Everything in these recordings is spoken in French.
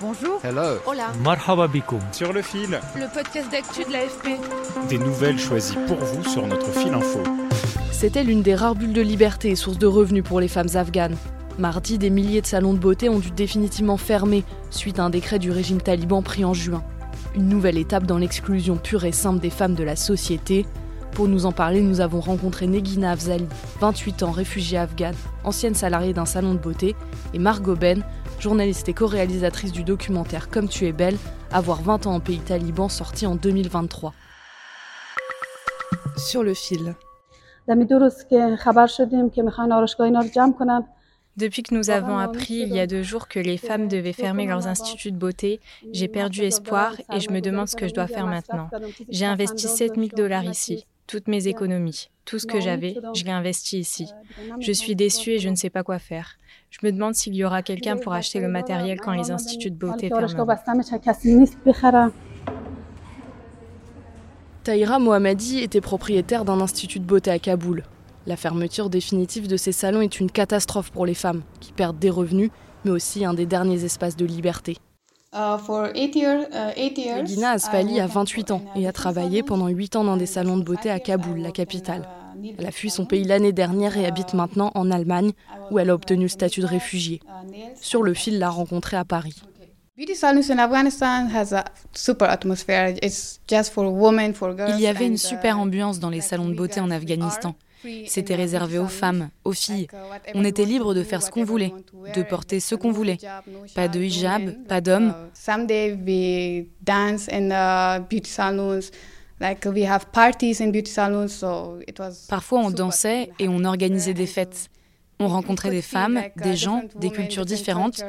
Bonjour. Hello. Hola. Marhaba bikoum. Sur le fil, Le podcast d'actu de l'AFP. des nouvelles choisies pour vous sur notre fil info. C'était l'une des rares bulles de liberté et source de revenus pour les femmes afghanes. Mardi, des milliers de salons de beauté ont dû définitivement fermer suite à un décret du régime taliban pris en juin. Une nouvelle étape dans l'exclusion pure et simple des femmes de la société. Pour nous en parler, nous avons rencontré Negina Afzali, 28 ans, réfugiée afghane, ancienne salariée d'un salon de beauté, et Margot Ben, journaliste et co-réalisatrice du documentaire Comme tu es belle, avoir 20 ans en pays taliban sorti en 2023. Sur le fil. Depuis que nous avons appris il y a deux jours que les femmes devaient fermer leurs instituts de beauté, j'ai perdu espoir et je me demande ce que je dois faire maintenant. J'ai investi 7000 dollars ici toutes mes économies, tout ce que j'avais, je l'ai investi ici. Je suis déçue et je ne sais pas quoi faire. Je me demande s'il y aura quelqu'un pour acheter le matériel quand les instituts de beauté fermeront. Taïra Mohammadi était propriétaire d'un institut de beauté à Kaboul. La fermeture définitive de ces salons est une catastrophe pour les femmes, qui perdent des revenus, mais aussi un des derniers espaces de liberté. Regina Asfali a 28 ans et a travaillé pendant 8 ans dans des salons de beauté à Kaboul, la capitale. Elle a fui son pays l'année dernière et habite maintenant en Allemagne, où elle a obtenu le statut de réfugiée. Sur le fil l'a rencontrée à Paris. Il y avait une uh, super ambiance dans les salons de beauté en Afghanistan. C'était réservé aux femmes, aux filles. On était libre de faire ce qu'on voulait, de porter ce qu'on voulait. Pas de hijab, pas. Someday we dance in uh, beauty salons. Was. Parfois, on dansait et on organisait des fêtes. On rencontrait des femmes, des gens, des cultures différentes.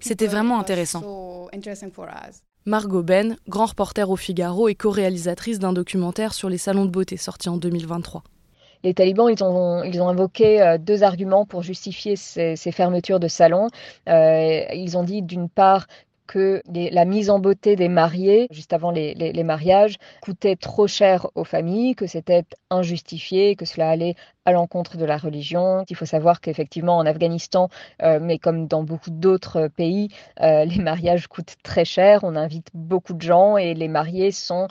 C'était vraiment intéressant. Margot Ben, grand reporter au Figaro et co-réalisatrice d'un documentaire sur les salons de beauté sorti en 2023. Les talibans, ils ont, ils ont invoqué euh, deux arguments pour justifier ces, fermetures de salons. Euh, ils ont dit d'une part que la mise en beauté des mariés, juste avant les, les- mariages, coûtait trop cher aux familles, que c'était injustifié, que cela allait à l'encontre de la religion. Il faut savoir qu'effectivement, en Afghanistan, euh, mais comme dans beaucoup d'autres pays, les mariages coûtent très cher. On invite beaucoup de gens et les mariés sont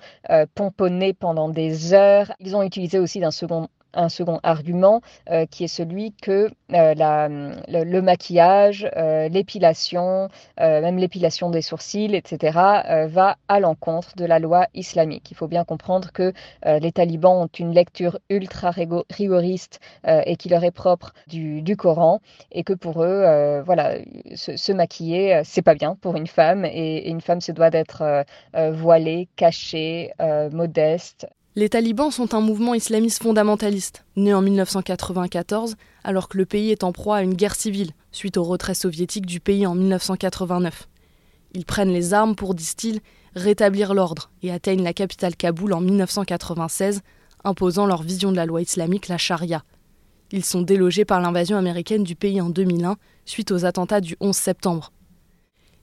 pomponnés pendant des heures. Ils ont utilisé aussi d'un second un second argument euh, qui est celui que euh, le, maquillage, euh, l'épilation, même l'épilation des sourcils, etc., va à l'encontre de la loi islamique. Il faut bien comprendre que les talibans ont une lecture ultra rigo- rigoriste et qui leur est propre du, Coran et que pour eux, voilà, se, se maquiller, c'est pas bien pour une femme et, une femme se doit d'être voilée, cachée, modeste. Les talibans sont un mouvement islamiste fondamentaliste, né en 1994, alors que le pays est en proie à une guerre civile, suite au retrait soviétique du pays en 1989. Ils prennent les armes pour, disent-ils, rétablir l'ordre et atteignent la capitale Kaboul en 1996, imposant leur vision de la loi islamique, la charia. Ils sont délogés par l'invasion américaine du pays en 2001, suite aux attentats du 11 septembre.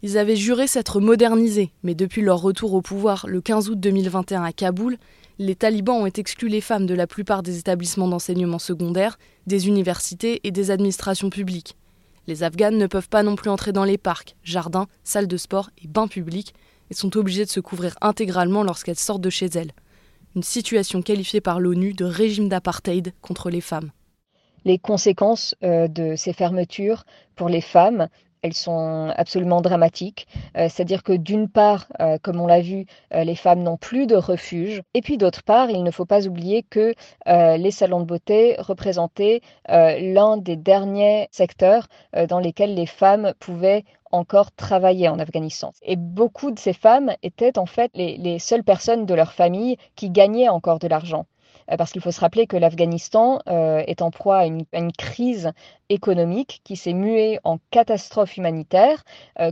Ils avaient juré s'être modernisés, mais depuis leur retour au pouvoir le 15 août 2021 à Kaboul, les talibans ont exclu les femmes de la plupart des établissements d'enseignement secondaire, des universités et des administrations publiques. Les Afghanes ne peuvent pas non plus entrer dans les parcs, jardins, salles de sport et bains publics et sont obligées de se couvrir intégralement lorsqu'elles sortent de chez elles. Une situation qualifiée par l'ONU de régime d'apartheid contre les femmes. Les conséquences euh, de ces fermetures pour les femmes, elles sont absolument dramatiques. Euh, C'est-à-dire que d'une part, euh, comme on l'a vu, euh, les femmes n'ont plus de refuge. Et puis d'autre part, il ne faut pas oublier que les salons de beauté représentaient l'un des derniers secteurs dans lesquels les femmes pouvaient encore travailler en Afghanistan. Et beaucoup de ces femmes étaient en fait les seules personnes de leur famille qui gagnaient encore de l'argent. Parce qu'il faut se rappeler que l'Afghanistan est en proie à une, crise économique qui s'est muée en catastrophe humanitaire,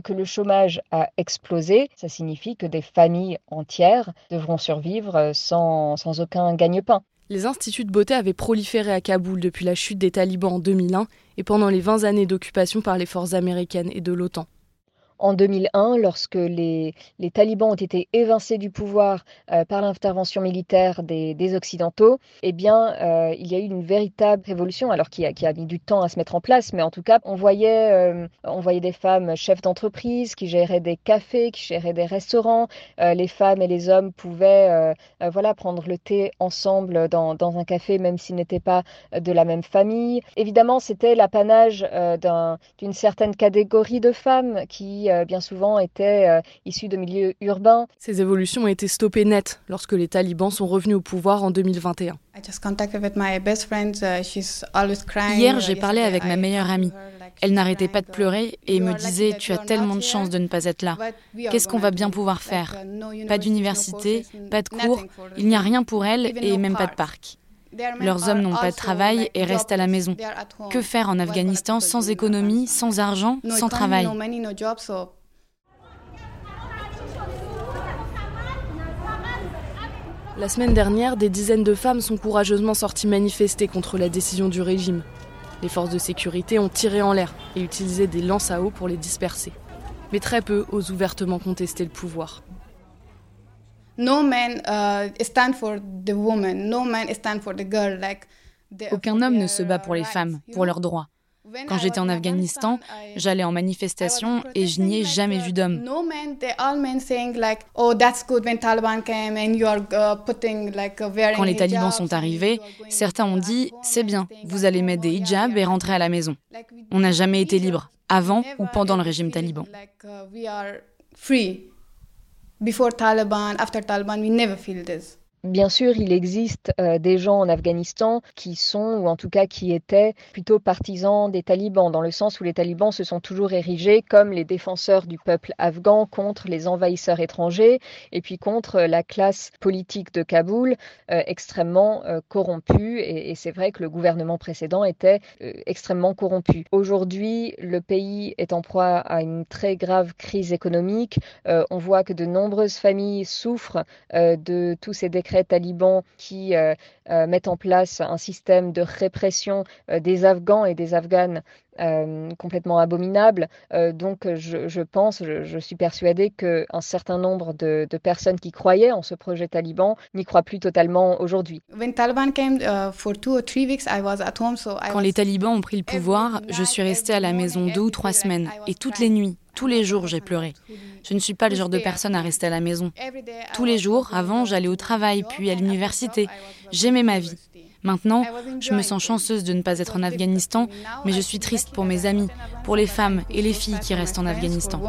que le chômage a explosé. Ça signifie que des familles entières devront survivre sans, sans aucun gagne-pain. Les instituts de beauté avaient proliféré à Kaboul depuis la chute des talibans en 2001 et pendant les 20 années d'occupation par les forces américaines et de l'OTAN en 2001, lorsque les, talibans ont été évincés du pouvoir euh, par l'intervention militaire des, Occidentaux, eh bien, euh, il y a eu une véritable révolution, alors qui a, mis du temps à se mettre en place, mais en tout cas, on voyait, euh, on voyait des femmes chefs d'entreprise qui géraient des cafés, qui géraient des restaurants. les femmes et les hommes pouvaient voilà, prendre le thé ensemble dans un café, même s'ils n'étaient pas de la même famille. Évidemment, c'était l'apanage d'une certaine catégorie de femmes qui euh, bien souvent étaient euh, issus de milieux urbains. Ces évolutions ont été stoppées net lorsque les talibans sont revenus au pouvoir en 2021. Uh, Hier, j'ai parlé avec ma meilleure amie. Elle n'arrêtait pas de pleurer et me disait Tu as tellement de chance de ne pas être là. Qu'est-ce qu'on va bien pouvoir faire uh, Pas d'université, pas de cours, il n'y a rien pour elle et même pas de parc. Leurs hommes n'ont pas de travail et restent à la maison. Que faire en Afghanistan sans économie, sans argent, sans travail La semaine dernière, des dizaines de femmes sont courageusement sorties manifester contre la décision du régime. Les forces de sécurité ont tiré en l'air et utilisé des lances à eau pour les disperser. Mais très peu osent ouvertement contester le pouvoir. Aucun homme ne se bat pour les femmes, pour leurs droits. Quand j'étais en Afghanistan, j'allais en manifestation et je n'y ai jamais vu d'hommes. Quand les talibans sont arrivés, certains ont dit C'est bien, vous allez mettre des hijabs et rentrer à la maison. On n'a jamais été libre, avant ou pendant le régime taliban. Before Taliban, after Taliban, we never feel this. Bien sûr, il existe euh, des gens en Afghanistan qui sont, ou en tout cas qui étaient, plutôt partisans des talibans, dans le sens où les talibans se sont toujours érigés comme les défenseurs du peuple afghan contre les envahisseurs étrangers, et puis contre la classe politique de Kaboul, euh, extrêmement euh, corrompue, et, et c'est vrai que le gouvernement précédent était extrêmement corrompu. Aujourd'hui, le pays est en proie à une très grave crise économique. on voit que de nombreuses familles souffrent de tous ces décrets talibans qui euh, euh, mettent en place un système de répression euh, des Afghans et des Afghanes complètement abominable. donc je, pense, je, suis persuadée qu'un certain nombre de, personnes qui croyaient en ce projet taliban n'y croient plus totalement aujourd'hui. Quand les talibans ont pris le pouvoir, je suis restée à la maison deux ou trois semaines et toutes les nuits, tous les jours, j'ai pleuré. Je ne suis pas le genre de personne à rester à la maison. Tous les jours, avant, j'allais au travail, puis à l'université. J'aimais ma vie. Maintenant, je me sens chanceuse de ne pas être en Afghanistan, mais je suis triste pour mes amis, pour les femmes et les filles qui restent en Afghanistan.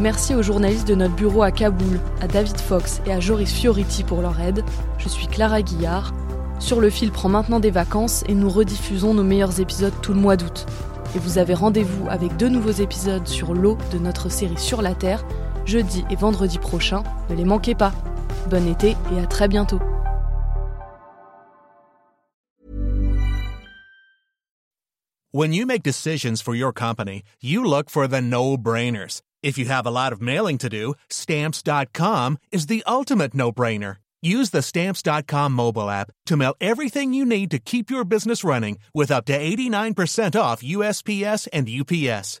Merci aux journalistes de notre bureau à Kaboul, à David Fox et à Joris Fioriti pour leur aide. Je suis Clara Guillard. Sur le fil prend maintenant des vacances et nous rediffusons nos meilleurs épisodes tout le mois d'août. Et vous avez rendez-vous avec deux nouveaux épisodes sur l'eau de notre série Sur la Terre, jeudi et vendredi prochain. Ne les manquez pas. Bon été et à très bientôt. When you make decisions for your company, you look for the no-brainers. If you have a lot of mailing to do, stamps.com is the ultimate no-brainer. Use the Stamps.com mobile app to mail everything you need to keep your business running with up to 89% off USPS and UPS.